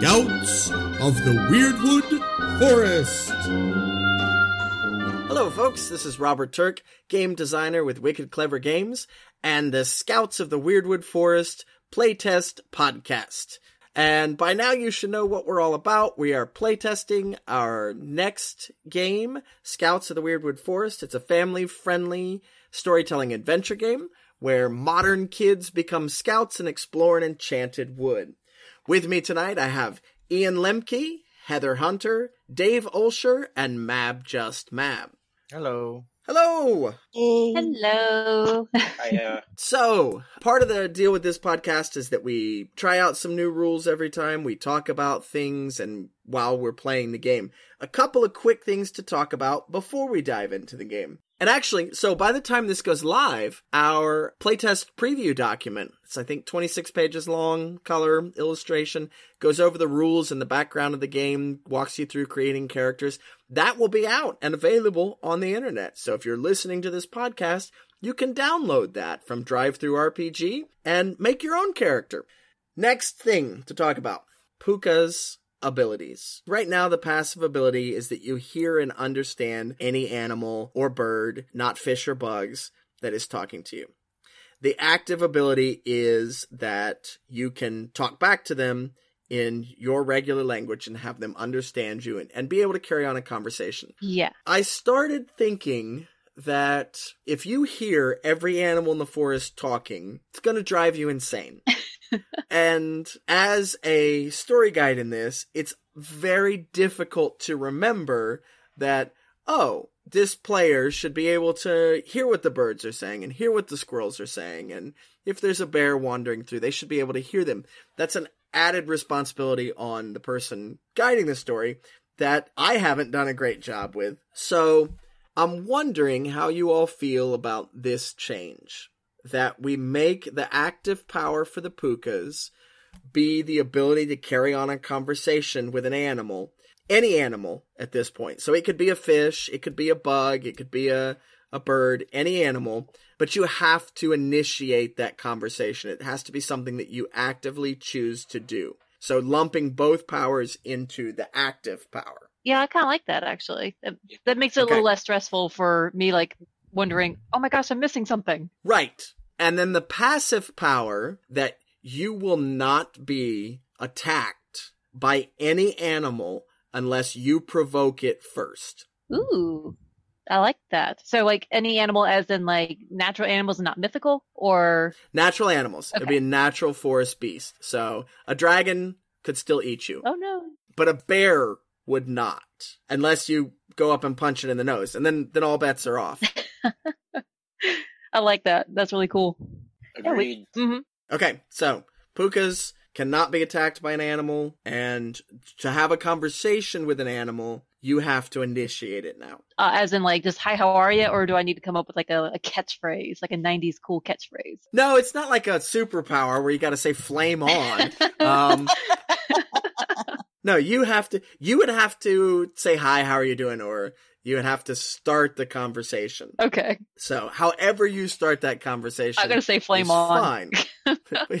Scouts of the Wyrdwood Forest. Hello, folks. This is Robert Turk, game designer with Wicked Clever Games, and the Scouts of the Wyrdwood Forest playtest podcast. And by now, you should know what we're all about. We are playtesting our next game, Scouts of the Wyrdwood Forest. It's a family friendly storytelling adventure game where modern kids become scouts and explore an enchanted wood. With me tonight, I have Ian Lemke, Heather Hunter, Dave Olsher, and Mab Just Mab. Hello. Hello! Hello. Hiya. So, part of the deal with this podcast is that we try out some new rules every time. We talk about things and while we're playing the game. A couple of quick things to talk about before we dive into the game. And actually, so by the time this goes live, our playtest preview document, it's I think 26 pages long, color, illustration, goes over the rules and the background of the game, walks you through creating characters. That will be out and available on the internet. So if you're listening to this podcast, you can download that from DriveThruRPG and make your own character. Next thing to talk about Puka's abilities. Right now, the passive ability is that you hear and understand any animal or bird, not fish or bugs, that is talking to you. The active ability is that you can talk back to them in your regular language and have them understand you and, and be able to carry on a conversation. Yeah. I started thinking that if you hear every animal in the forest talking, it's going to drive you insane. and as a story guide in this, it's very difficult to remember that, oh, this player should be able to hear what the birds are saying and hear what the squirrels are saying. And if there's a bear wandering through, they should be able to hear them. That's an added responsibility on the person guiding the story that I haven't done a great job with. So I'm wondering how you all feel about this change. That we make the active power for the pukas be the ability to carry on a conversation with an animal, any animal at this point. So it could be a fish, it could be a bug, it could be a, a bird, any animal, but you have to initiate that conversation. It has to be something that you actively choose to do. So lumping both powers into the active power. Yeah, I kind of like that actually. That, that makes it Okay. a little less stressful for me, like wondering, oh my gosh, I'm missing something. Right. And then the passive power that you will not be attacked by any animal unless you provoke it first. Ooh, I like that. So, like any animal, as in like natural animals and not mythical, or Natural animals. It'd be a natural forest beast. So a dragon could still eat you, oh no, but a bear would not unless you go up and punch it in the nose. And then, then all bets are off. I like that. That's really cool. Yeah, Agreed. hmm Okay, so pukas cannot be attacked by an animal, and to have a conversation with an animal, you have to initiate it now. Uh, as in like just hi, how are you, or do I need to come up with like a, a catchphrase, like a '90s cool catchphrase? No, it's not like a superpower where you got to say flame on. Um, no, you have to. You would have to say hi, how are you doing, or you would have to start the conversation. okay, So, however you start that conversation, I'm gonna say flame on. Fine.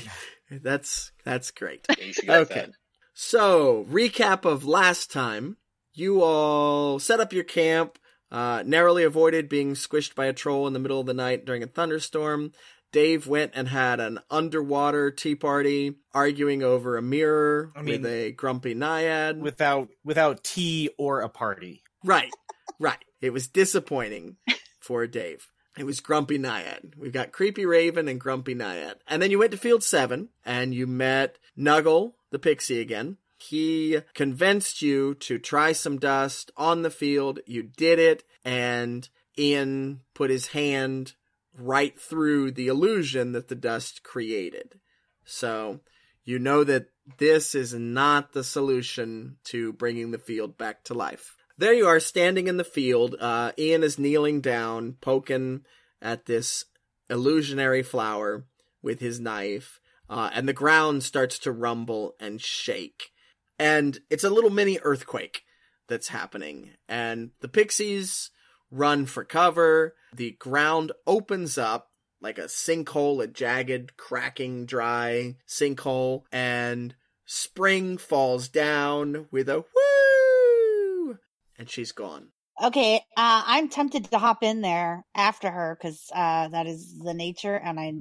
that's that's great. You should Okay. So, recap of last time. You all set up your camp, uh, narrowly avoided being squished by a troll in the middle of the night during a thunderstorm. Dave went and had an underwater tea party, arguing over a mirror I mean- with a grumpy naiad. Without without tea or a party. Right, right. It was disappointing for Dave. It was Grumpy Naiad. We've got Creepy Raven and Grumpy Naiad. And then you went to Field 7 and you met Nuggle, the pixie again. He convinced you to try some dust on the field. You did it, and Ian put his hand right through the illusion that the dust created. So you know that this is not the solution to bringing the field back to life. There you are, standing in the field. Uh, Ian is kneeling down, poking at this illusionary flower with his knife, uh, and the ground starts to rumble and shake. And it's a little mini earthquake that's happening. And the pixies run for cover. The ground opens up like a sinkhole, a jagged, cracking, dry sinkhole, and Spring falls down with a woo, and she's gone. Okay, uh, I'm tempted to hop in there after her because uh, that is the nature, and I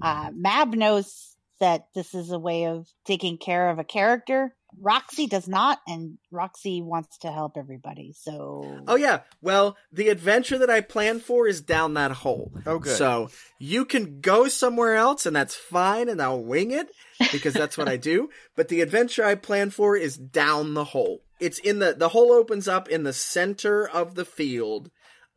uh, Mab knows that this is a way of taking care of a character. Roxy does not, and Roxy wants to help everybody. So, Oh yeah. Well, the adventure that I planned for is down that hole. Oh, good. So you can go somewhere else, and that's fine, and I'll wing it because that's what I do. But the adventure I planned for is down the hole. It's in the the hole opens up in the center of the field.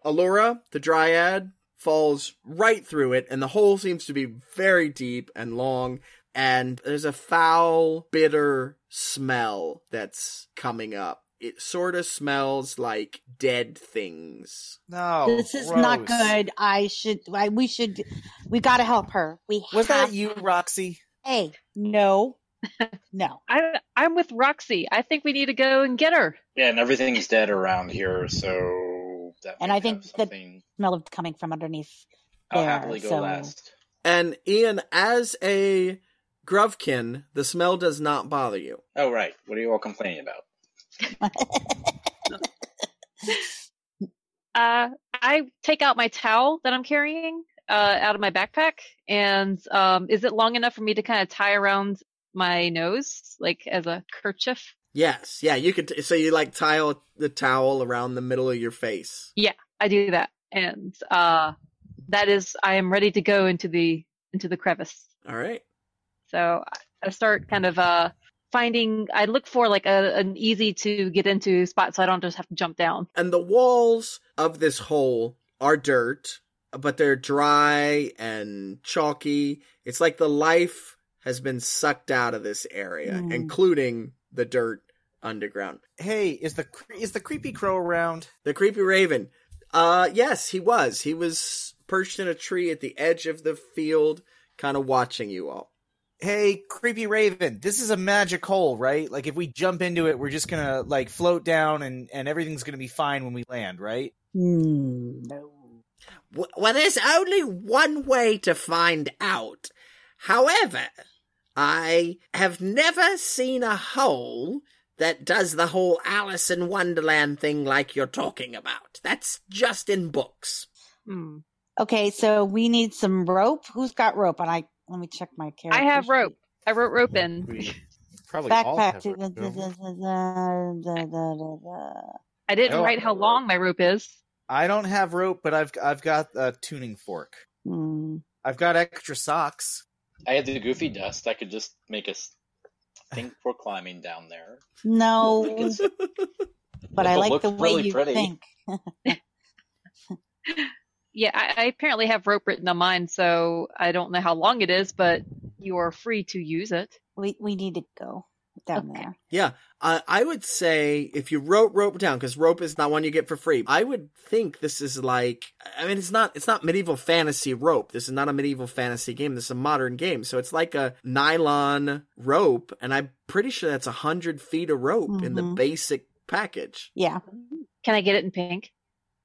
Allura, the dryad, falls right through it, and the hole seems to be very deep and long. And there's a foul, bitter smell that's coming up. It sort of smells like dead things. No, this is not good. I should. I, we should. We got to help her. We Was have, that you, Roxy? Hey, no, no. I I'm with Roxy. I think we need to go and get her. Yeah, and everything's dead around here, so that And I think have that- something. Smell of coming from underneath. I'll there, happily go so- last. And Ian, as a Grovkin, the smell does not bother you. Oh right, what are you all complaining about? Uh, I take out my towel that I'm carrying uh, out of my backpack, and um, is it long enough for me to kind of tie around my nose, like as a kerchief? Yes, yeah, you could. so you like tie the towel around the middle of your face. Yeah, I do that, and uh, that is I am ready to go into the into the crevice. All right. So I- I start kind of uh finding. I look for like a, an easy to get into spot, so I don't just have to jump down. And the walls of this hole are dirt, but they're dry and chalky. It's like the life has been sucked out of this area, Mm. including the dirt underground. Hey, is the cre- is the creepy crow around? The creepy raven. Uh yes, he was. He was perched in a tree at the edge of the field, kind of watching you all. Hey, creepy raven, this is a magic hole, right? Like if we jump into it, we're just gonna like float down and and everything's gonna be fine when we land, right? Hmm, no. Well, there's only one way to find out. However, I have never seen a hole that does the whole Alice in Wonderland thing like you're talking about. That's just in books. Hmm. Okay, so we need some rope. Who's got rope? And I let me check my character. I have rope. I wrote rope in. We probably all Backpack. have rope, da- da- da- da- da- da- da. I didn't Oh, write how long my rope is. I don't have rope, but I've I've got a tuning fork. Hmm. I've got extra socks. I had the goofy dust. I could just make a s- thing for climbing down there. No, but I like the way really you pretty. think. Yeah, I, I apparently have rope written on mine, so I don't know how long it is, but you are free to use it. We we need to go down Okay. there. Yeah, uh, I would say if you wrote rope down, because rope is not one you get for free. I would think this is like, I mean, it's not, it's not medieval fantasy rope. This is not a medieval fantasy game. This is a modern game, so it's like a nylon rope, and I'm pretty sure that's a hundred feet of rope in the Mhm. basic package. Yeah. Can I get it in pink?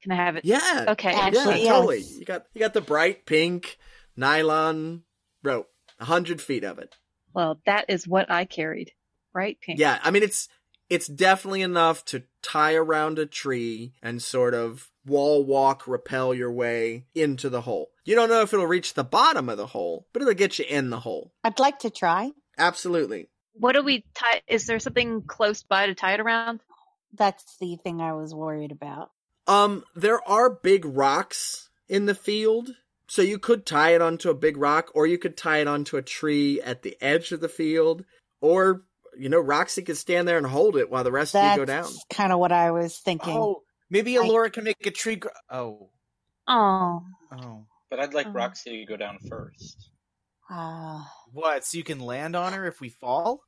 Can I have it? Yeah, Okay. Actually, yeah, totally. yes. You got you got the bright pink nylon rope, a hundred feet of it. Well, that is what I carried. Right? Pink. Yeah, I mean it's it's definitely enough to tie around a tree and sort of wall walk, rappel your way into the hole. You don't know if it'll reach the bottom of the hole, but it'll get you in the hole. I'd like to try. Absolutely. What do we tie? Is there something close by to tie it around? That's the thing I was worried about. Um, there are big rocks in the field, so you could tie it onto a big rock, or you could tie it onto a tree at the edge of the field, or you know, Roxy could stand there and hold it while the rest of you go down. That's kind of what I was thinking. Oh, maybe I- Alora can make a tree. Gr- oh, Oh, oh, But I'd like Oh. Roxy to go down first. Uh, what? So you can land on her if we fall?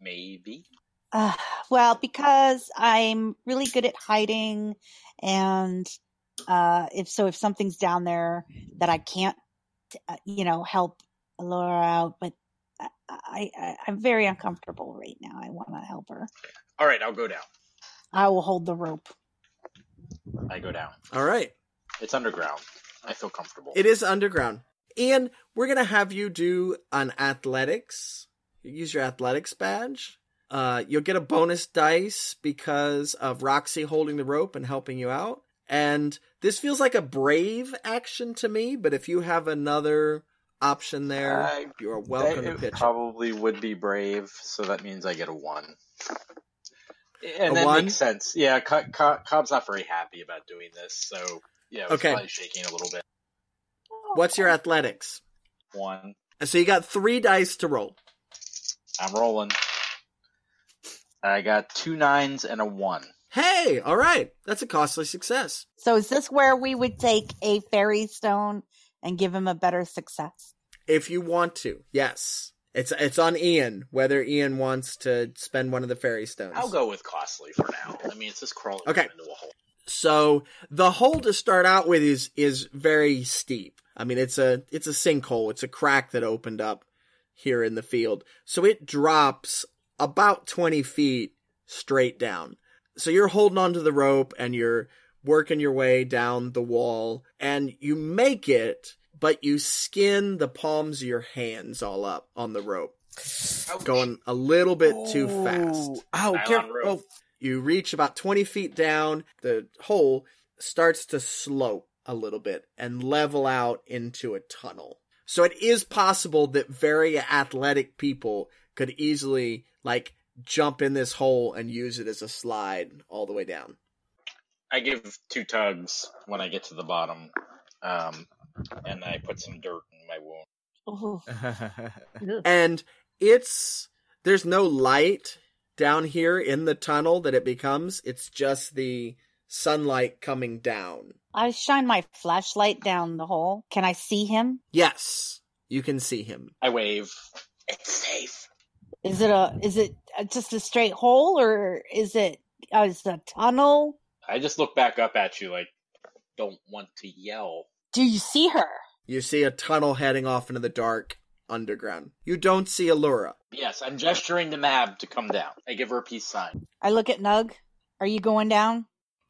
Maybe. Uh, well, because I'm really good at hiding, and uh, if so, if something's down there that I can't, uh, you know, help Laura out, but I, I, I I'm very uncomfortable right now. I want to help her. All right, I'll go down. I will hold the rope. I go down. All right. It's underground. I feel comfortable. It is underground. Ian, we're going to have you do an athletics You use your athletics badge. Uh, you'll get a bonus dice because of Roxy holding the rope and helping you out. And this feels like a brave action to me, but if you have another option there, Uh, you are welcome to it pitch. it. probably would be brave, so that means I get a one. And A that one? makes sense. Yeah, Co- Co- Cobb's not very happy about doing this, so yeah, Okay. probably shaking a little bit. What's your athletics? One, So you got three dice to roll. I'm rolling. I got two nines and a one. Hey, all right. That's a costly success. So is this where we would take a fairy stone and give him a better success? If you want to, yes. It's it's on Ian whether Ian wants to spend one of the fairy stones. I'll go with costly for now. I mean, it's just crawling Okay. into a hole. So the hole to start out with is is very steep. I mean, it's a it's a sinkhole. It's a crack that opened up here in the field. So it drops about twenty feet straight down. So you're holding onto the rope and you're working your way down the wall, and you make it, but you skin the palms of your hands all up on the rope, going a little bit too fast. Oh, careful. Oh, You reach about 20 feet down, the hole starts to slope a little bit and level out into a tunnel. So it is possible that very athletic people could easily, like, jump in this hole and use it as a slide all the way down. I give two tugs when I get to the bottom, um, and I put some dirt in my wound. Oh, And it's, there's no light down here in the tunnel that it becomes. It's just the sunlight coming down. I shine my flashlight down the hole. Can I see him? Yes, you can see him. I wave. It's safe. Is it a is it uh, just a straight hole or is it uh, is it a tunnel? I just look back up at you like, don't want to yell. Do you see her? You see a tunnel heading off into the dark underground. You don't see Allura. Yes, I'm gesturing to Mab to come down. I give her a peace sign. I look at Nug. Are you going down?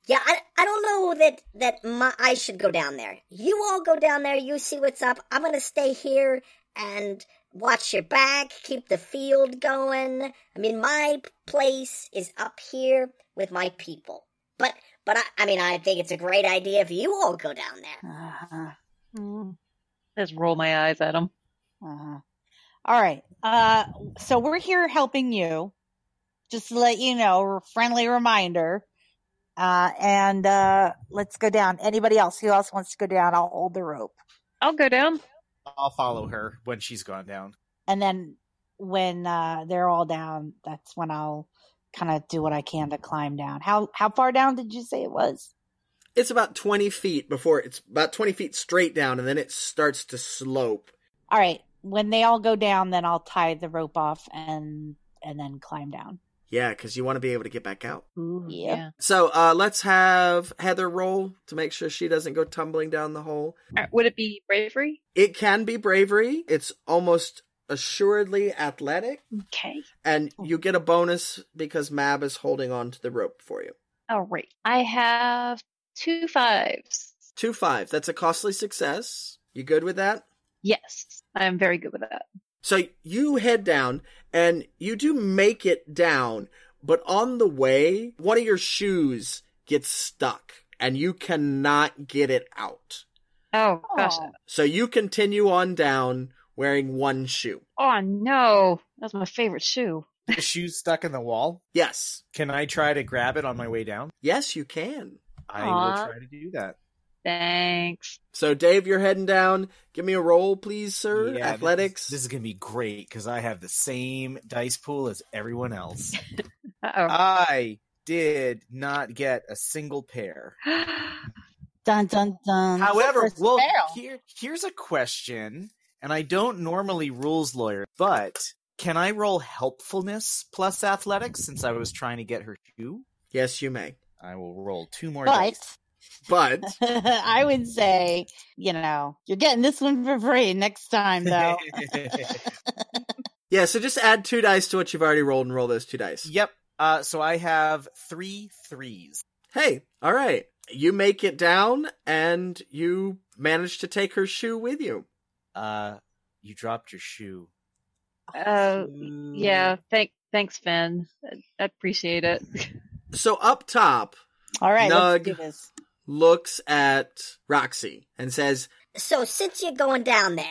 Yeah, I, I don't know that that my, I should go down there. You all go down there. You see what's up. I'm gonna stay here and watch your back. Keep the field going. I mean, my place is up here with my people. But but I, I mean, I think it's a great idea if you all go down there. Uh-huh. Mm. Just roll my eyes at him. Uh-huh. All right. Uh, so we're here helping you. Just to let you know, friendly reminder. Uh, and uh, let's go down. Anybody else who else wants to go down? I'll hold the rope. I'll go down. I'll follow her when she's gone down. And then when uh, they're all down, that's when I'll kind of do what I can to climb down. How how far down did you say it was? It's about 20 feet before it's about 20 feet straight down and then it starts to slope. All right. When they all go down, then I'll tie the rope off and and then climb down. Yeah, because you want to be able to get back out. Ooh, Yep. yeah. So uh, let's have Heather roll to make sure she doesn't go tumbling down the hole. Uh, Would it be bravery? It can be bravery. It's almost assuredly athletic. Okay. And you get a bonus because Mab is holding on to the rope for you. All right. I have two fives. Two five. That's a costly success. You good with that? Yes, I'm very good with that. So you head down and you do make it down, but on the way, one of your shoes gets stuck and you cannot get it out. Oh gosh. So you continue on down wearing one shoe. Oh no, that's my favorite shoe. The shoe's stuck in the wall. Yes. Can I try to grab it on my way down? Yes, you can. I Aw. will try to do that. Thanks. So Dave, you're heading down. Give me a roll, please, sir. Yeah, Athletics. This, is gonna be great because I have the same dice pool as everyone else. I did not get a single pair. Dun dun dun. However, well, here, here's a question, and I don't normally rules lawyer, but can I roll helpfulness plus athletics since I was trying to get her shoe? yes, you may. I will roll two more but dice. But I would say, you know, you're getting this one for free next time, though. yeah, so just add two dice to what you've already rolled and roll those two dice. yep. Uh, so I have three threes. Hey, all right. You make it down and you manage to take her shoe with you. Uh, you dropped your shoe. Uh, yeah. Thank, thanks, Finn. I, I appreciate it. So up top All right, Nug. Let's do this. looks at Roxy and says, So since you're going down there,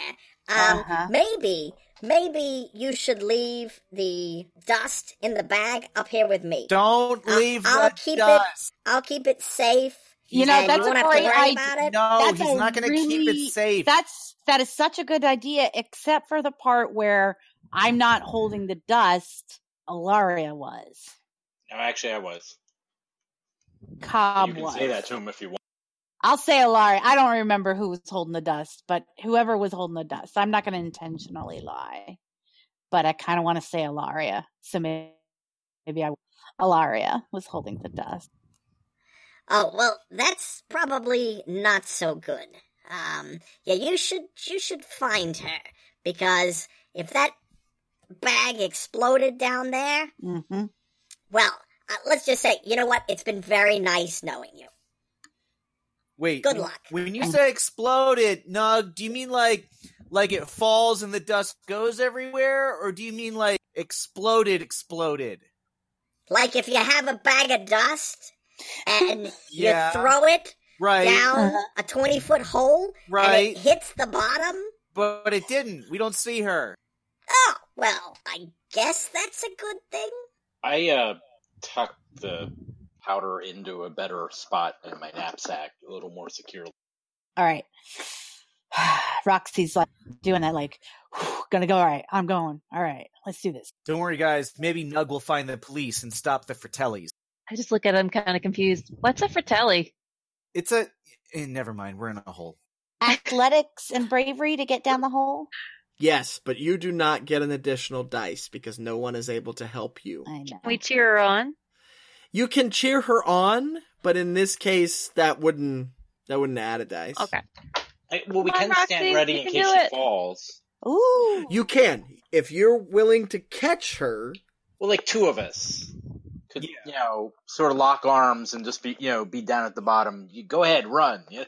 um, Uh-huh. maybe, maybe you should leave the dust in the bag up here with me. Don't I'll- leave I'll the keep dust. it. I'll keep it safe. You know, that's you a won't have to great idea. it. No, That's he's not going to keep it safe. That's that is such a good idea, except for the part where I'm not holding the dust. Alaria was. No, actually, I was. Cobb you can was. say that to him if you want. I'll say Alaria. I don't remember who was holding the dust, but whoever was holding the dust. I'm not going to intentionally lie, but I kind of want to say Alaria. So maybe, maybe I Alaria was holding the dust. Oh well, that's probably not so good. Um, yeah, you should you should find her because if that bag exploded down there, hmm well, let's just say, you know what? It's been very nice knowing you. Wait. Good luck. When you say exploded, Nug, do you mean like like it falls and the dust goes everywhere, or do you mean like exploded, exploded? Like if you have a bag of dust and Yeah. you throw it Right. down Uh-huh. a twenty foot hole and Right. it hits the bottom. But it didn't. We don't see her. Oh well, I guess that's a good thing. I uh, tucked the powder into a better spot in my knapsack, a little more securely. All right. Roxy's like doing that, like, gonna go. All right, I'm going. All right, let's do this. Don't worry, guys. Maybe Nug will find the police and stop the Fratellis. I just look at him kind of confused. What's a fratelli? It's a. eh, never mind. We're in a hole. Athletics and bravery to get down the hole. Yes, but you do not get an additional dice because no one is able to help you. I know. We cheer her on. You can cheer her on, but in this case, that wouldn't that wouldn't add a dice. Okay. I, well, we Come on, can stand Roxy, ready you in case she it. falls. Ooh. You can if you're willing to catch her. Well, like two of us could, Yeah. you know, sort of lock arms and just be, you know, be down at the bottom. You go ahead, run. Yeah.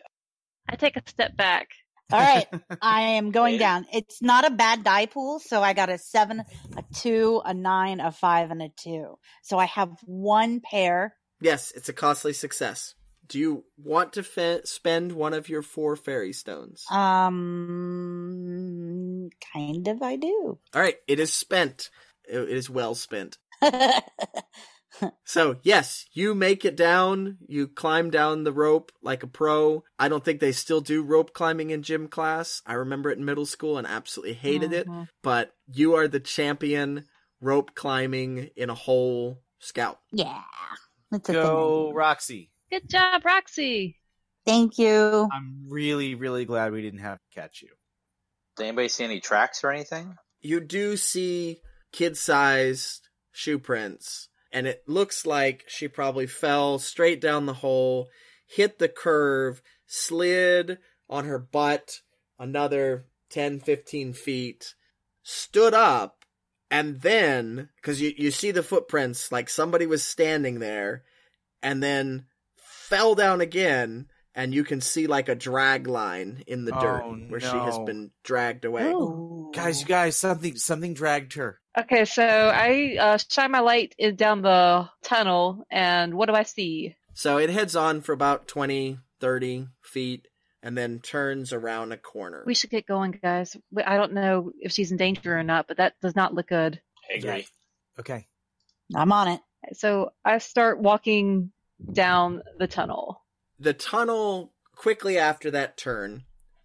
I take a step back. All right, I am going down. It's not a bad die pool, so I got a seven, a two, a nine, a five, and a two. So I have one pair. Yes, it's a costly success. Do you want to fe- spend one of your four fairy stones? Um, kind of. I do. All right, it is spent. It it is well spent. So, yes, you make it down. You climb down the rope like a pro. I don't think they still do rope climbing in gym class. I remember it in middle school and absolutely hated it. Mhm. But you are the champion rope climbing in a hole scout. yeah, it's a Go, do. Roxy. Good job, Roxy. Thank you. I'm really, really glad we didn't have to catch you. Did anybody see any tracks or anything? You do see kid sized shoe prints, and it looks like she probably fell straight down the hole, hit the curve, slid on her butt another 10, 15 feet, stood up, and then, because you, you see the footprints, like somebody was standing there, and then fell down again, and you can see like a drag line in the oh, dirt Oh, where she has been dragged away. Ooh. Guys, you guys, something, something dragged her. Okay, so I uh, shine my light in down the tunnel, and what do I see? So it heads on for about 20, 30 feet and then turns around a corner. We should get going, guys. I don't know if she's in danger or not, but that does not look good. I agree. Okay. I'm on it. So I start walking down the tunnel. the tunnel, quickly after that turn,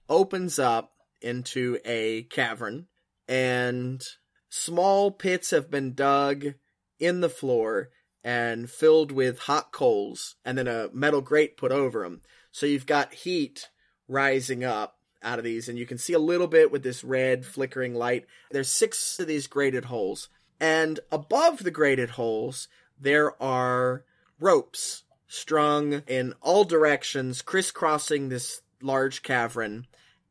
opens up into a cavern, and small pits have been dug in the floor and filled with hot coals, and then a metal grate put over them. So you've got heat rising up out of these, and you can see a little bit with this red flickering light. There's six of these grated holes, and above the grated holes, there are ropes strung in all directions, crisscrossing this large cavern,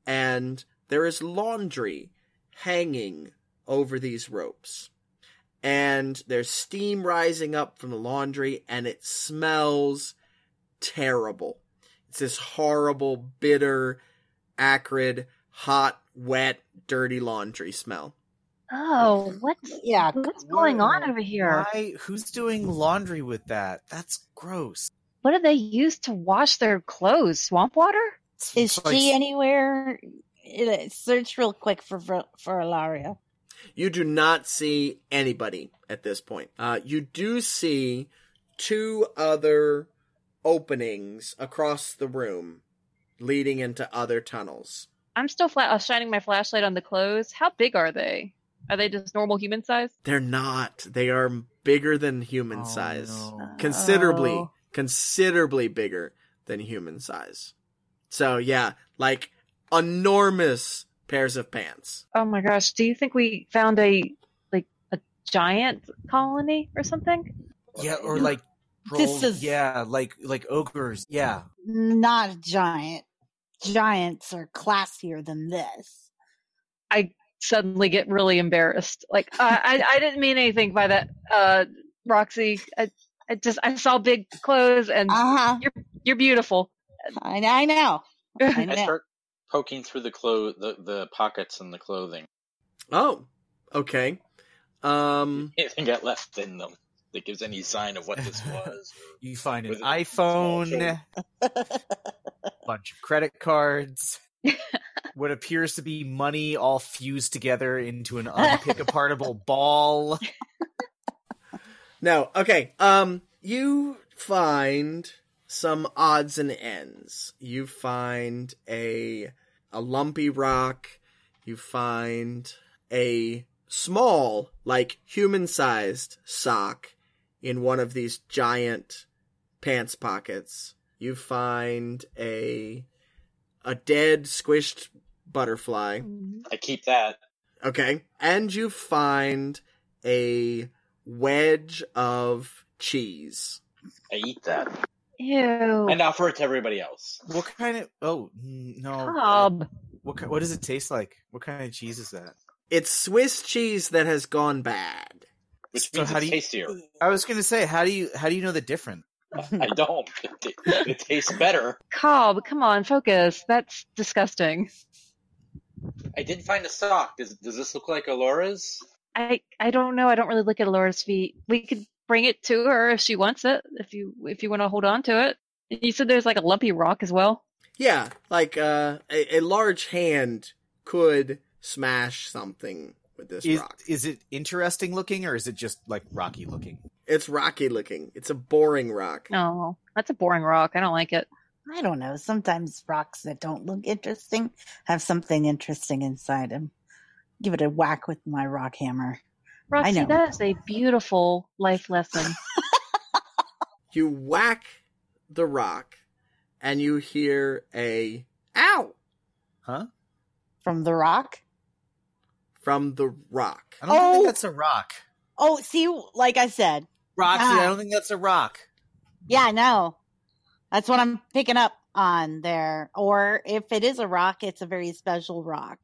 and there is laundry hanging over these ropes. And there's steam rising up from the laundry, and it smells terrible. It's this horrible, bitter, acrid, hot, wet, dirty laundry smell. Oh, what's Yeah, what's going on over here? Why? Who's doing laundry with that? That's gross. What do they use to wash their clothes? Swamp water? Is Like- she anywhere? Search real quick for for, for Ilaria. You do not see anybody at this point. Uh, you do see two other openings across the room leading into other tunnels. I'm still flat, uh, shining my flashlight on the clothes. How big are they? Are they just normal human size? They're not. They are bigger than human Oh, size. no. Considerably, Oh. considerably bigger than human size. So yeah, like enormous pairs of pants. Oh my gosh! Do you think we found a like a giant colony or something? Yeah, or like This is- yeah, like like ogres. Yeah. Not a giant. Giants are classier than this. I suddenly get really embarrassed. Like I, I, I didn't mean anything by that, uh, Roxy. I, I just I saw big clothes and Uh huh. you're beautiful. I, I know. I I start poking through the clo- the, the pockets in the clothing. Oh, okay. Um, Anything got left in them that gives any sign of what this was. You find an iPhone, bunch of credit cards, what appears to be money all fused together into an unpick-apartable ball. no, okay. Um, you find some odds and ends. You find a a lumpy rock. You find a small, like human-sized sock in one of these giant pants pockets. You find a a dead squished butterfly. Mm-hmm. I keep that. Okay. And you find a wedge of cheese. I eat that. Ew. And offer it to everybody else. What kind of? Oh no! Cobb. What what does it taste like? What kind of cheese is that? It's Swiss cheese that has gone bad. Which So means how it's do you- tastier. I was gonna say, how do you how do you know the difference? I don't. It, it tastes better. Cobb, come on, focus. That's disgusting. I did find a sock. Does does this look like Alora's? I I don't know. I don't really look at Laura's feet. We could bring it to her if she wants it. If you if you want to hold on to it. You said there's like a lumpy rock as well. Yeah, like uh, a, a large hand could smash something with this Is rock. is it interesting looking or is it just like rocky looking? It's rocky looking. It's a boring rock. No, that's a boring rock. I don't like it. I don't know. Sometimes rocks that don't look interesting have something interesting inside them. Give it a whack with my rock hammer. Roxy, know. that is a beautiful life lesson. You whack the rock, and you hear a ow Huh? From the rock? from the rock. I don't Oh! think that's a rock. Oh, see, like I said. Roxy, Ah. I don't think that's a rock. Yeah, no. That's what I'm picking up on there. Or if it is a rock, it's a very special rock.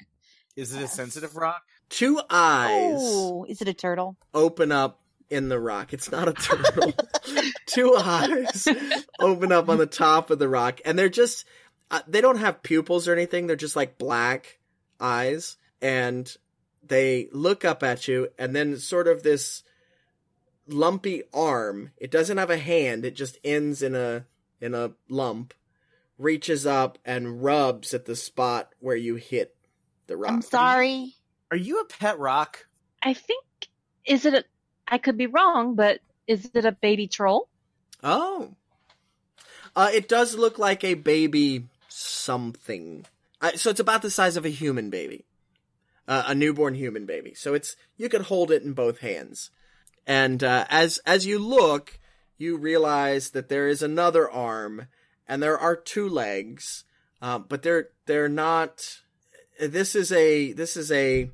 Is it a sensitive rock? Two eyes Oh, is it a turtle? open up in the rock. It's not a turtle. Two eyes open up on the top of the rock, and they're just, uh, they don't have pupils or anything. They're just like black eyes, and they look up at you, and then sort of this lumpy arm. It doesn't have a hand. It just ends in a in a lump. Reaches up and rubs at the spot where you hit the rock. I'm sorry. Are you a pet rock? I think is it a I could be wrong, but is it a baby troll? Oh. Uh, it does look like a baby something. Uh, so it's about the size of a human baby. Uh, a newborn human baby. So it's, you could hold it in both hands. And, uh, as, as you look, you realize that there is another arm and there are two legs. Uh, but they're, they're not, this is a, this is a,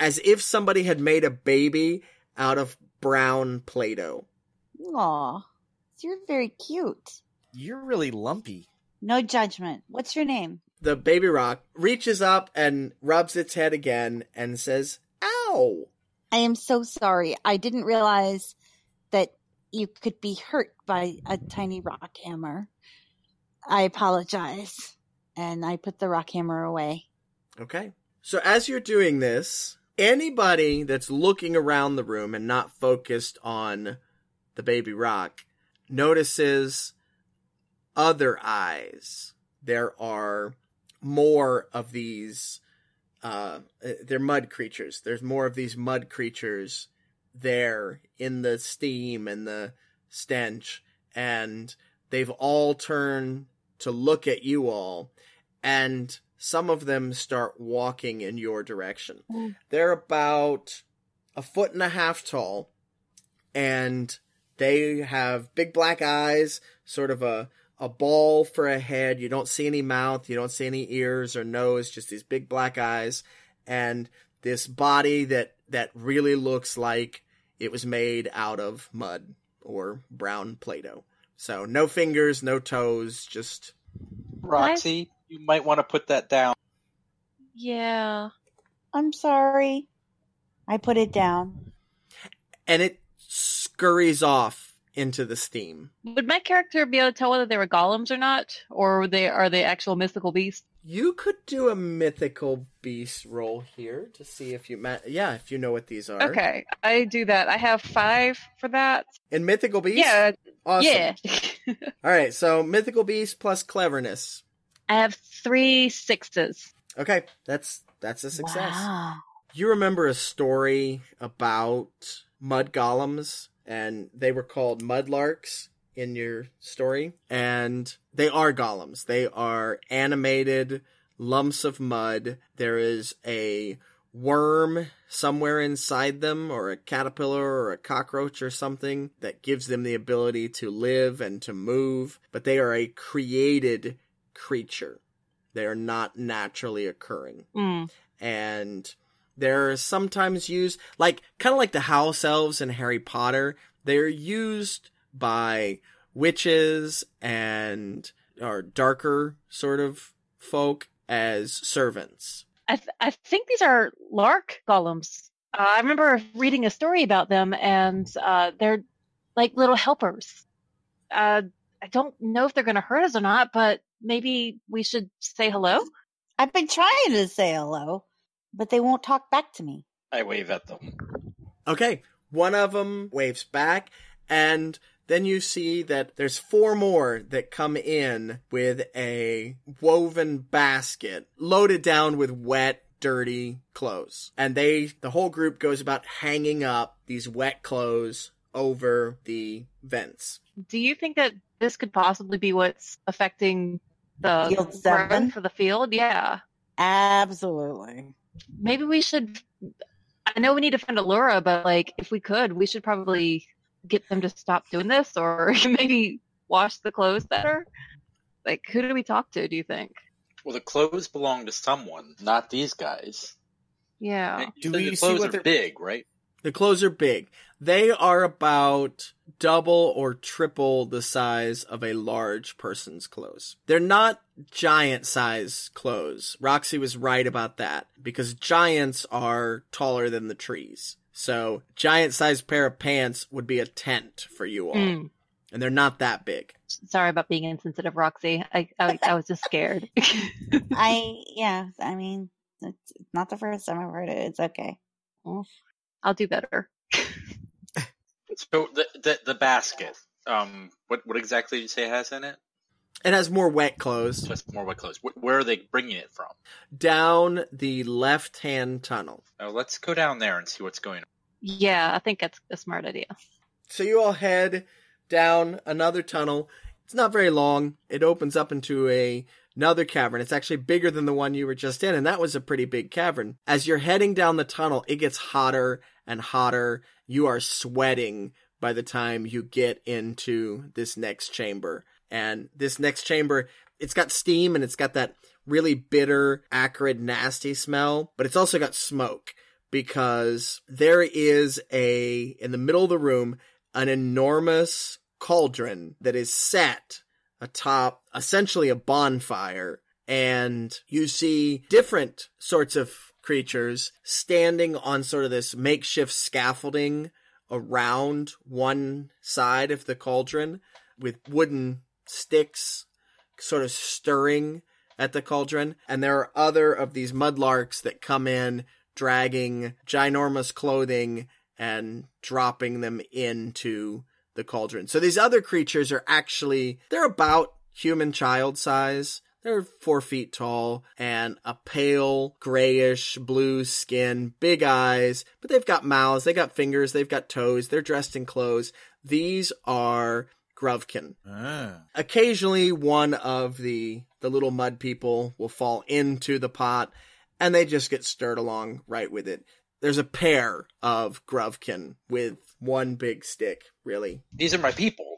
as if somebody had made a baby out of brown Play-Doh. Aw, you're very cute. You're really lumpy. No judgment. What's your name? the baby rock reaches up and rubs its head again and says, Ow! I am so sorry. I didn't realize that you could be hurt by a tiny rock hammer. I apologize. And I put the rock hammer away. Okay. So as you're doing this, Anybody that's looking around the room and not focused on the baby rock notices other eyes. There are more of these uh they're mud creatures. There's more of these mud creatures there in the steam and the stench and they've all turned to look at you all and some of them start walking in your direction. Mm. They're about a foot and a half tall and they have big black eyes, sort of a a ball for a head. You don't see any mouth, you don't see any ears or nose, just these big black eyes and this body that that really looks like it was made out of mud or brown play-doh. So no fingers, no toes, just Roxy, you might want to put that down. Yeah. I'm sorry. I put it down. and it scurries off into the steam. Would my character be able to tell whether they were golems or not, or they are they actual mythical beasts? You could do a mythical beast roll here to see if you ma- yeah, if you know what these are. Okay, I do that. I have five for that. In mythical beast? Yeah, Awesome. yeah. All right, so mythical beast plus cleverness. I have three sixes. Okay, that's that's a success. Wow. You remember a story about mud golems and they were called mudlarks in your story and they are golems. They are animated lumps of mud. There is a worm somewhere inside them or a caterpillar or a cockroach or something that gives them the ability to live and to move, but they are a created creature. They are not naturally occurring Mm. and they're sometimes used like kind of like the house elves in Harry Potter. They're used by witches and or darker sort of folk as servants. I th- I think these are lark golems. Uh, I remember reading a story about them, and uh, they're like little helpers. Uh, I don't know if they're going to hurt us or not, but maybe we should say hello. I've been trying to say hello, but they won't talk back to me. I wave at them. Okay, one of them waves back and then you see that there's four more that come in with a woven basket loaded down with wet, dirty clothes. And they, the whole group goes about hanging up these wet clothes over the vents. Do you think that this could possibly be what's affecting the Field run seven? for the field? Yeah. Absolutely. Maybe we should. I know we need to find Allura, but like, if we could, we should probably get them to stop doing this, or maybe wash the clothes better. Like, who do we talk to? Do you think? Well, the clothes belong to someone, not these guys. Yeah. And Do we the see clothes what they're- big, right? The clothes are big. They are about double or triple the size of a large person's clothes. They're not giant size clothes. Roxy was right about that because giants are taller than the trees. So, giant sized pair of pants would be a tent for you all. Mm. And they're not that big. Sorry about being insensitive, Roxy. I I, I was just scared. I yeah. I mean, it's it's not the first time I've heard it. It's okay. I'll do better. So the the, the basket. Um, what what exactly did you say it has in it? It has more wet clothes Just more wet clothes. Wh- Where are they bringing it from? down the left hand tunnel. Oh, let's go down there and see what's going on. Yeah, I think that's a smart idea. So you all head down another tunnel. It's not very long. It opens up into a another cavern. It's actually bigger than the one you were just in, and that was a pretty big cavern. As you're heading down the tunnel, it gets hotter and hotter. You are sweating by the time you get into this next chamber. And this next chamber, it's got steam and it's got that really bitter, acrid, nasty smell, but it's also got smoke because there is a in the middle of the room an enormous cauldron that is set atop essentially a bonfire and you see different sorts of creatures standing on sort of this makeshift scaffolding around one side of the cauldron with wooden sticks sort of stirring at the cauldron and there are other of these mudlarks that come in dragging ginormous clothing and dropping them into the cauldron. So these other creatures are actually, they're about human child size. They're four feet tall and a pale grayish blue skin, big eyes, but they've got mouths, They've got fingers, they've got toes, they're dressed in clothes. These are Grovkin. Ah. Occasionally one of the the little mud people will fall into the pot and they just get stirred along right with it. There's a pair of Grovkin with one big stick, really. These are my people,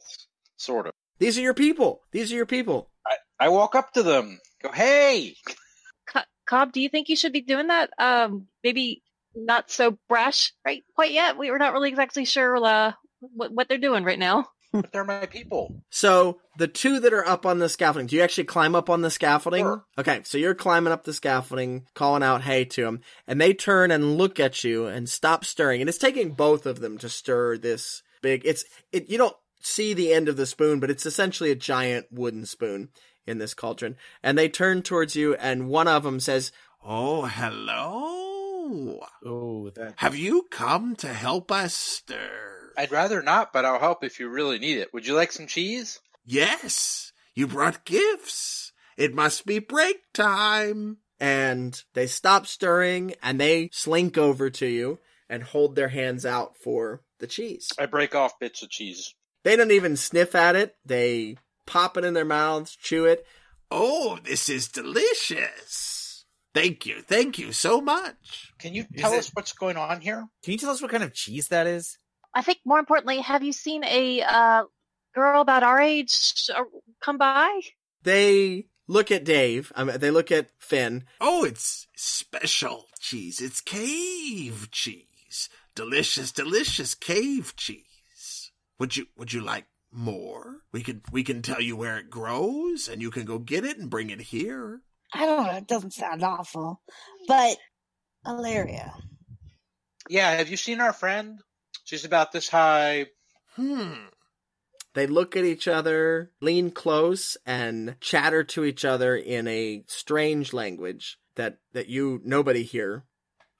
sort of. These are your people. These are your people. I walk up to them, go, "Hey!" Co- Cobb, do you think you should be doing that? Um, maybe not so brash right quite yet. We were not really exactly sure uh, what what they're doing right now. But they're my people. So the two that are up on the scaffolding, do you actually climb up on the scaffolding? Sure. Okay, so you're climbing up the scaffolding, calling out hey to them, and they turn and look at you and stop stirring. And it's taking both of them to stir this big. It's it. You don't see the end of the spoon, but it's essentially a giant wooden spoon in this cauldron. And they turn towards you, and one of them says, Oh, hello. Oh, that. Have you come to help us stir? I'd rather not, but I'll help if you really need it. Would you like some cheese? Yes, you brought gifts. It must be break time. and they stop stirring, and they slink over to you and hold their hands out for the cheese. I break off bits of cheese. They don't even sniff at it. They pop it in their mouths, chew it. Oh, this is delicious. Thank you. Thank you so much. Can you Is tell it- us what's going on here? Can you tell us what kind of cheese that is? I think more importantly, have you seen a uh, girl about our age uh, come by? They look at Dave. I mean, they look at Finn. Oh, it's special cheese. It's cave cheese. Delicious, delicious cave cheese. Would you would you like more? We can we can tell you where it grows and you can go get it and bring it here. I don't know. It doesn't sound awful, but Alaria. Yeah, have you seen our friend? She's about this high. Hmm. They look at each other, lean close, and chatter to each other in a strange language that that you nobody here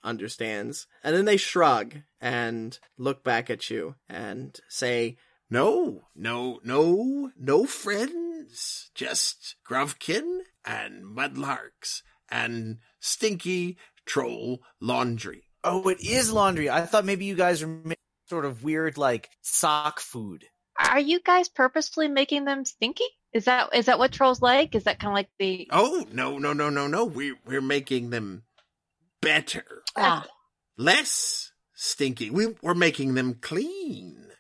understands. And then they shrug and look back at you and say, No, no, no, no friends. Just Grovkin and Mudlarks and Stinky Troll Laundry. Oh, it is laundry. I thought maybe you guys were making sort of weird, like sock food. Are you guys purposely making them stinky? Is that is that what trolls like? Is that kind of like the? Oh, no, no, no, no, no. We we're making them better. Ah, Less stinky. We we're making them clean.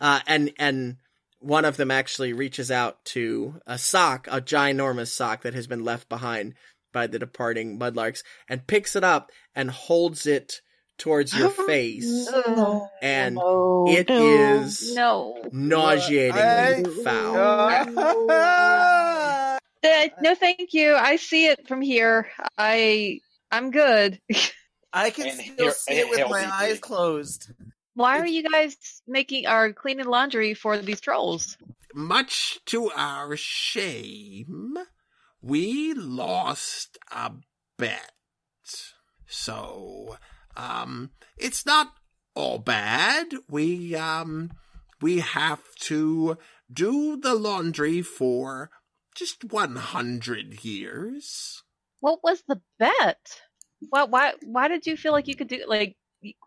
Uh, and and one of them actually reaches out to a sock, a ginormous sock that has been left behind by the departing mudlarks, and picks it up and holds it towards your face, no, and no, it no. is No, nauseatingly foul. Uh, no, thank you. I see it from here. I I'm good. I can And still here- see it with my eyes closed. Why are you guys making or cleaning laundry for these trolls? Much to our shame, we lost a bet. So, um, it's not all bad. We, um, we have to do the laundry for just 100 years. What was the bet? Why why why did you feel like you could do like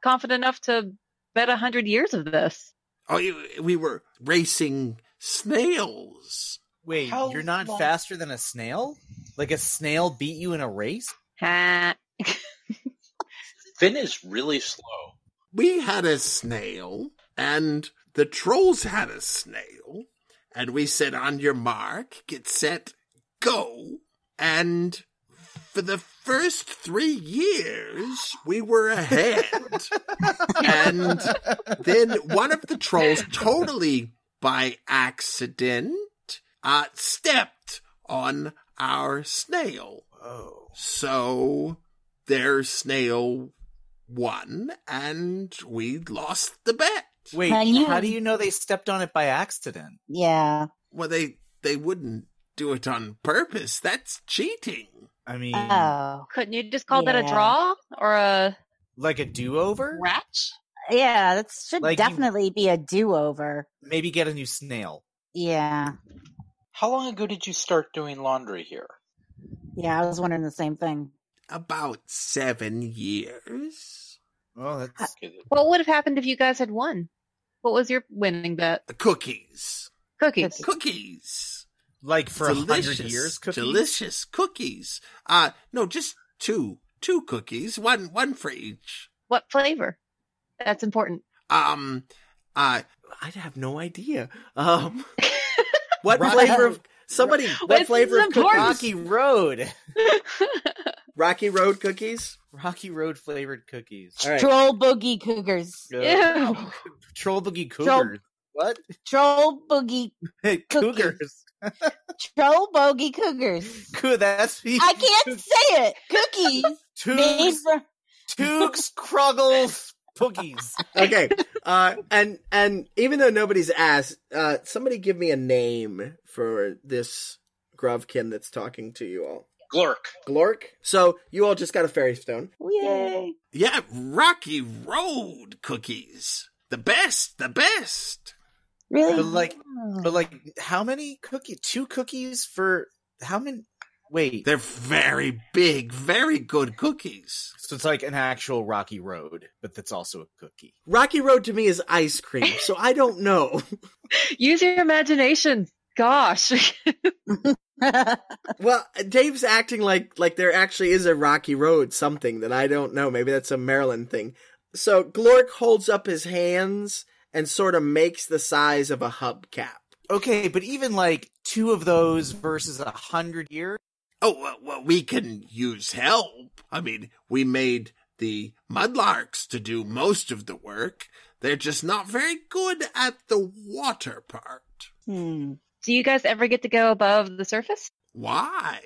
confident enough to bet a hundred years of this? Oh, we were racing snails. Wait, How you're not long- faster than a snail? Like a snail beat you in a race? Ha. Finn is really slow. we had a snail and the trolls had a snail and we said on your mark get set go and for the first three years we were ahead and then one of the trolls totally by accident uh stepped on our snail Oh. so their snail won, and we lost the bet. Wait, Now you- how do you know they stepped on it by accident? Yeah. Well, they they wouldn't do it on purpose. That's cheating. I mean, Oh, Couldn't you just call that a draw or a like a do-over? ratch? yeah, that should Like you- definitely be a do-over. Maybe get a new snail. Yeah, How long ago did you start doing laundry here? yeah, I was wondering the same thing. About seven years. Well, that's uh, Okay, What would have happened if you guys had won? What was your winning bet? Cookies. Cookies. Cookies. Like for a hundred years. Cookies? Delicious cookies. Uh no, just two. Two cookies. One one for each. What flavor? That's important. Um uh I have no idea. Um, what Right. flavor of somebody? What flavor of cookies? Rocky Road. Rocky Road cookies. Rocky Road flavored cookies. All right. Troll boogie cougars. Uh, Ew. Troll boogie Troll- cougars. What? Troll boogie. cougars. Troll bogey cougars. Coo- That's I can't say it. Cookies. made Toogs, from- Toogs, Kruggles, Poogies. Okay. Uh, and and even though nobody's asked, uh, somebody give me a name for this Grovkin that's talking to you all. Glork. Glork. So you all just got a fairy stone. Yay. yeah, Rocky Road cookies. The best, the best. Really? But like, but like, how many cookie? Two cookies for how many? Wait, They're very big, very good cookies. so it's like an actual Rocky Road, but that's also a cookie. Rocky Road to me is ice cream, so I don't know. Use your imagination. Gosh. well, Dave's acting like like there actually is a Rocky Road something that I don't know. Maybe that's a Maryland thing. So Glork holds up his hands and sort of makes the size of a hubcap. Okay, but even like two of those versus a hundred years. Oh, well, well, we can use help. I mean, we made the mudlarks to do most of the work. They're just not very good at the water part. Hmm. Do you guys ever get to go above the surface? Why?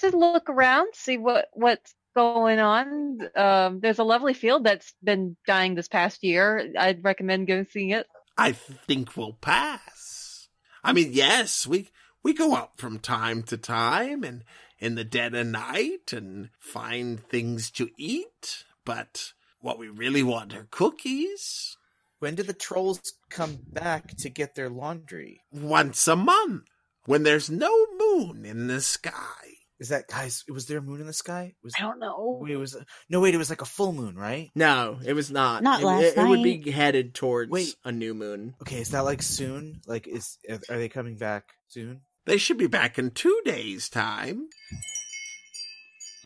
Just look around, see what what's going on. Um, there's a lovely field that's been dying this past year. I'd recommend going seeing it. I think we'll pass. I mean, yes, we we go up from time to time and in the dead of night and find things to eat, but what we really want are cookies. When do the trolls come back to get their laundry? Once a month, when there's no moon in the sky. Is that guys? Was there a moon in the sky? Was I don't know. wait, it was no wait. It was like a full moon, right? No, it was not. Not it, last it, it would be headed towards Wait. a new moon. Okay, is that like soon? Like, is are are they coming back soon? They should be back in two days' time.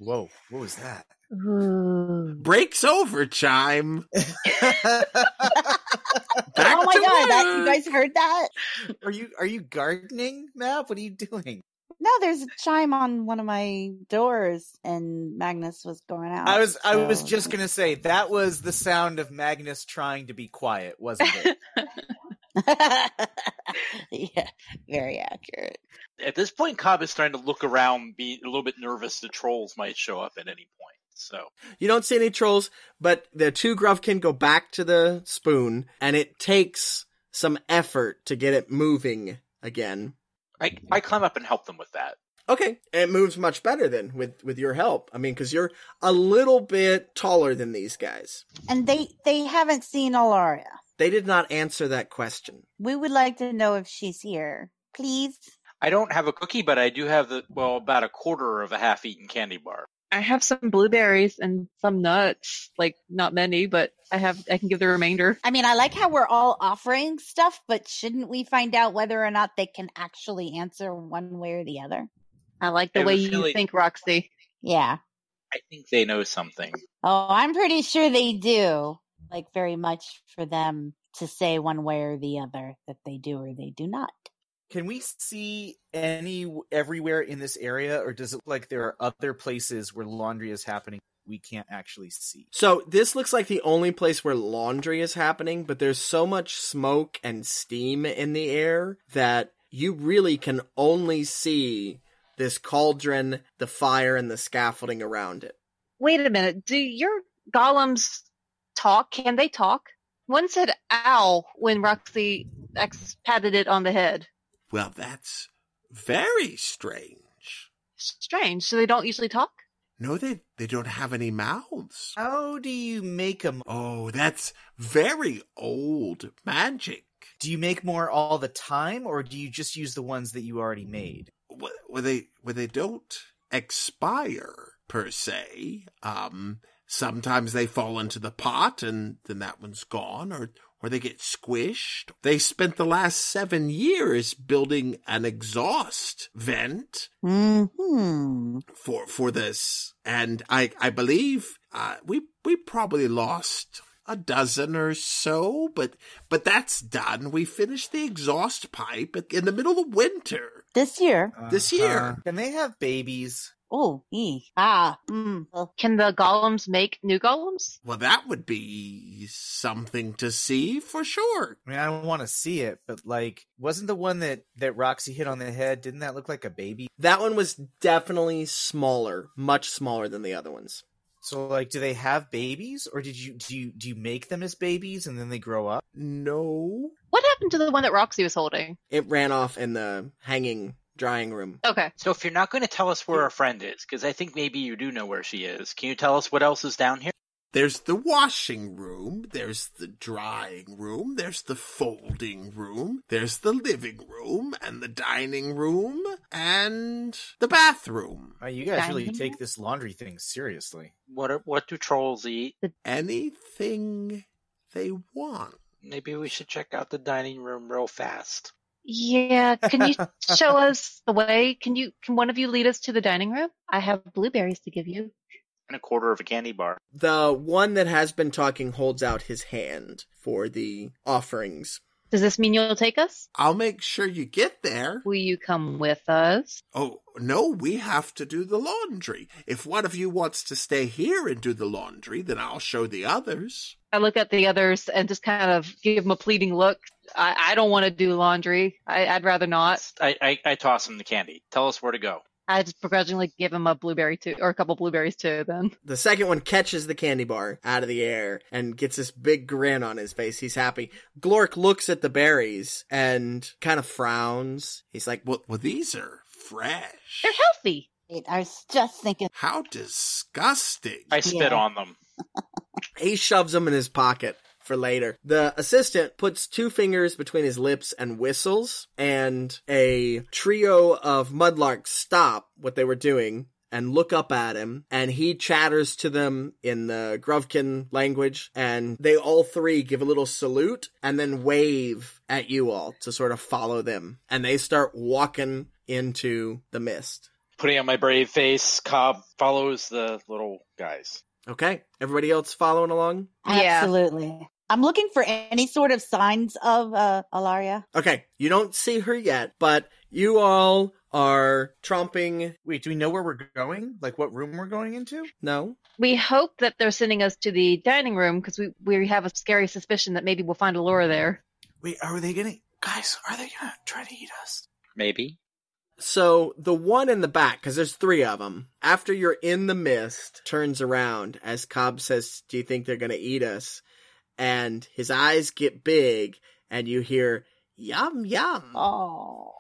Whoa, what was that? Ooh. Breaks over, chime. Back oh my to god, that, you guys heard that? are you are you gardening, Map? What are you doing? No, there's a chime on one of my doors, and Magnus was going out. I was I was just gonna say that was the sound of Magnus trying to be quiet, wasn't it? yeah, very accurate. At this point, Cobb is starting to look around, be a little bit nervous the trolls might show up at any point. So You don't see any trolls, but the two Grovkin go back to the spoon, and it takes some effort to get it moving again. I, I climb up and help them with that. Okay, it moves much better then with with your help. I mean, because you're a little bit taller than these guys. And they they haven't seen Alaria. They did not answer that question. We would like to know if she's here, please. I don't have a cookie, but I do have the well about a quarter of a half-eaten candy bar. I have some blueberries and some nuts. Like not many, but I have. I can give the remainder. I mean, I like how we're all offering stuff, but shouldn't we find out whether or not they can actually answer one way or the other? I like the I way have you feeling- think, Roxy. Yeah. I think they know something. Oh, I'm pretty sure they do. Like very much for them to say one way or the other that they do or they do not. Can we see any everywhere in this area, or does it look like there are other places where laundry is happening we can't actually see? So this looks like the only place where laundry is happening, but there's so much smoke and steam in the air that you really can only see this cauldron, the fire, and the scaffolding around it. Wait a minute. Do your golems talk? Can they talk? One said "ow" when Roxy X patted it on the head. Well, that's very strange. strange. So they don't usually talk? No, they they don't have any mouths. How do you make them? Oh, that's very old magic. Do you make more all the time, or do you just use the ones that you already made? Wh- Where they where they don't expire per se. Um, sometimes they fall into the pot and then that one's gone, or or they get squished. They spent the last seven years building an exhaust vent Hmm. for for this, and I I believe uh, we we probably lost a dozen or so, but but that's done. We finished the exhaust pipe in the middle of winter. This year. This year. Uh, Can they have babies? Oh, ee. Ah. Mm. Can the golems make new golems? Well, that would be something to see for sure. I mean, I don't want to see it, but like, wasn't the one that that Roxy hit on the head? Didn't that look like a baby? That one was definitely smaller, much smaller than the other ones. So, like, do they have babies, or did you do you do you make them as babies and then they grow up? No. What happened to the one that Roxy was holding? It ran off in the hanging drying room. Okay. So if you're not going to tell us where our friend is, because I think maybe you do know where she is, can you tell us what else is down here? There's the washing room, there's the drying room, there's the folding room, there's the living room, and the dining room, and the bathroom. Oh, you guys really Dining take this laundry thing seriously. What are, what do trolls eat? Anything they want. Maybe we should check out the dining room real fast. Yeah. Can you show us the way? Can you? Can one of you lead us to the dining room? I have blueberries to give you. And a quarter of a candy bar. The one that has been talking holds out his hand for the offerings. Does this mean you'll take us? I'll make sure you get there. Will you come with us? Oh, no, we have to do the laundry. If one of you wants to stay here and do the laundry, then I'll show the others. I look at the others and just kind of give them a pleading look. I, I don't want to do laundry. I, I'd rather not. I, I, I toss him the candy. Tell us where to go. I just begrudgingly give him a blueberry too, or a couple blueberries too. Then The second one catches the candy bar out of the air and gets this big grin on his face. He's happy. Glork looks at the berries and kind of frowns. He's like, Well, well these are fresh. they're healthy. I was just thinking. How disgusting. I spit Yeah. on them. He shoves them in his pocket for later. The assistant puts two fingers between his lips and whistles, and a trio of mudlarks stop what they were doing and look up at him, and he chatters to them in the Grovkin language, and they all three give a little salute and then wave at you all to sort of follow them. And they start walking into the mist. Putting on my brave face, Cobb follows the little guys. Okay, everybody else following along? Yeah. Absolutely. I'm looking for any sort of signs of uh, Alaria. Okay, you don't see her yet, but you all are tromping. Wait, do we know where we're going? Like what room we're going into? No? We hope that they're sending us to the dining room because we we have a scary suspicion that maybe we'll find Allura there. Wait, are they gonna guys, are they gonna try to eat us? Maybe. So the one in the back, because there's three of them, after you're in the mist, turns around as Cobb says, Do you think they're going to eat us? And his eyes get big, and you hear, Yum, yum. Oh.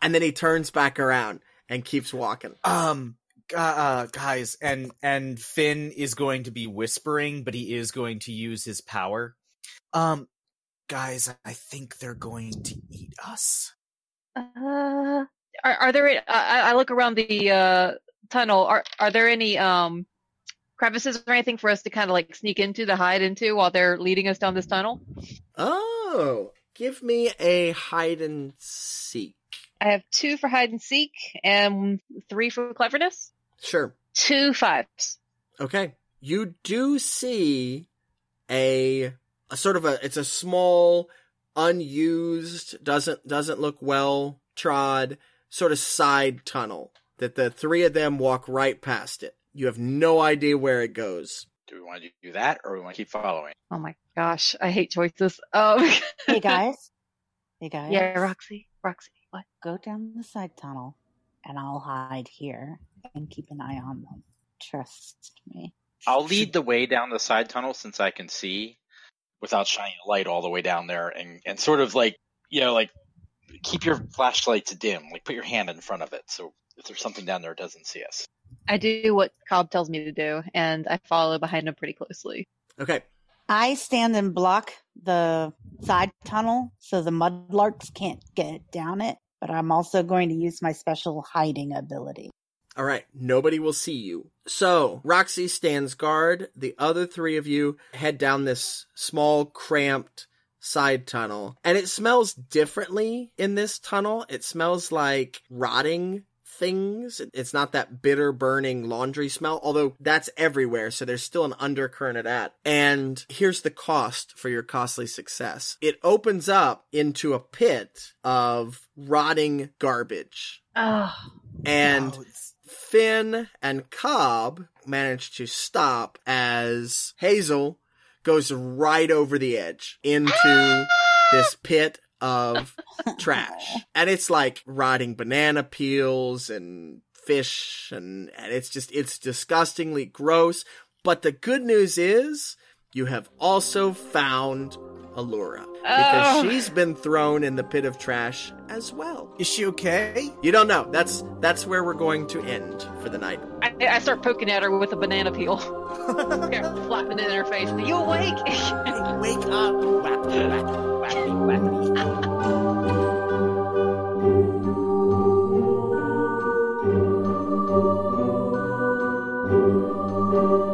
And then he turns back around and keeps walking. Um uh, guys, and and Finn is going to be whispering, but he is going to use his power. Um guys, I think they're going to eat us. Uh, are are there? I I look around the uh tunnel. Are are there any um crevices or anything for us to kind of like sneak into to hide into while they're leading us down this tunnel? Oh, give me a hide and seek. I have two for hide and seek and three for cleverness. Sure. Two fives. Okay. You do see a a sort of a it's a small unused doesn't doesn't look well trod sort of side tunnel that the three of them walk right past it. You have no idea where it goes. Do we want to do that or we want to keep following? Oh my gosh, I hate choices. Um, Hey guys. Hey guys. yeah, Roxy, Roxy, what? Go down the side tunnel, and I'll hide here and keep an eye on them. Trust me. I'll lead the way down the side tunnel since I can see without shining a light all the way down there and, and sort of like, you know, like keep your flashlights dim, like put your hand in front of it so if there's something down there, it doesn't see us. I do what Cobb tells me to do, and I follow behind him pretty closely. Okay. I stand and block the side tunnel so the mudlarks can't get down it, but I'm also going to use my special hiding ability. All right, nobody will see you. So, Roxy stands guard. The other three of you head down this small, cramped side tunnel. And it smells differently in this tunnel. It smells like rotting things. It's not that bitter, burning laundry smell, although that's everywhere, so there's still an undercurrent of that. And here's the cost for your costly success it opens up into a pit of rotting garbage. Oh, And it's- Finn and Cobb manage to stop as Hazel goes right over the edge into this pit of trash. And it's like rotting banana peels and fish and, and it's just, it's disgustingly gross. But the good news is you have also found Allura oh. because Oh. she's been thrown in the pit of trash as well. is she okay? You don't know. That's that's where we're going to end for the night. I, I start poking at her with a banana peel, Yeah, flapping it in her face. Are you awake? Wake up! Whack, whack, whackity, whackity.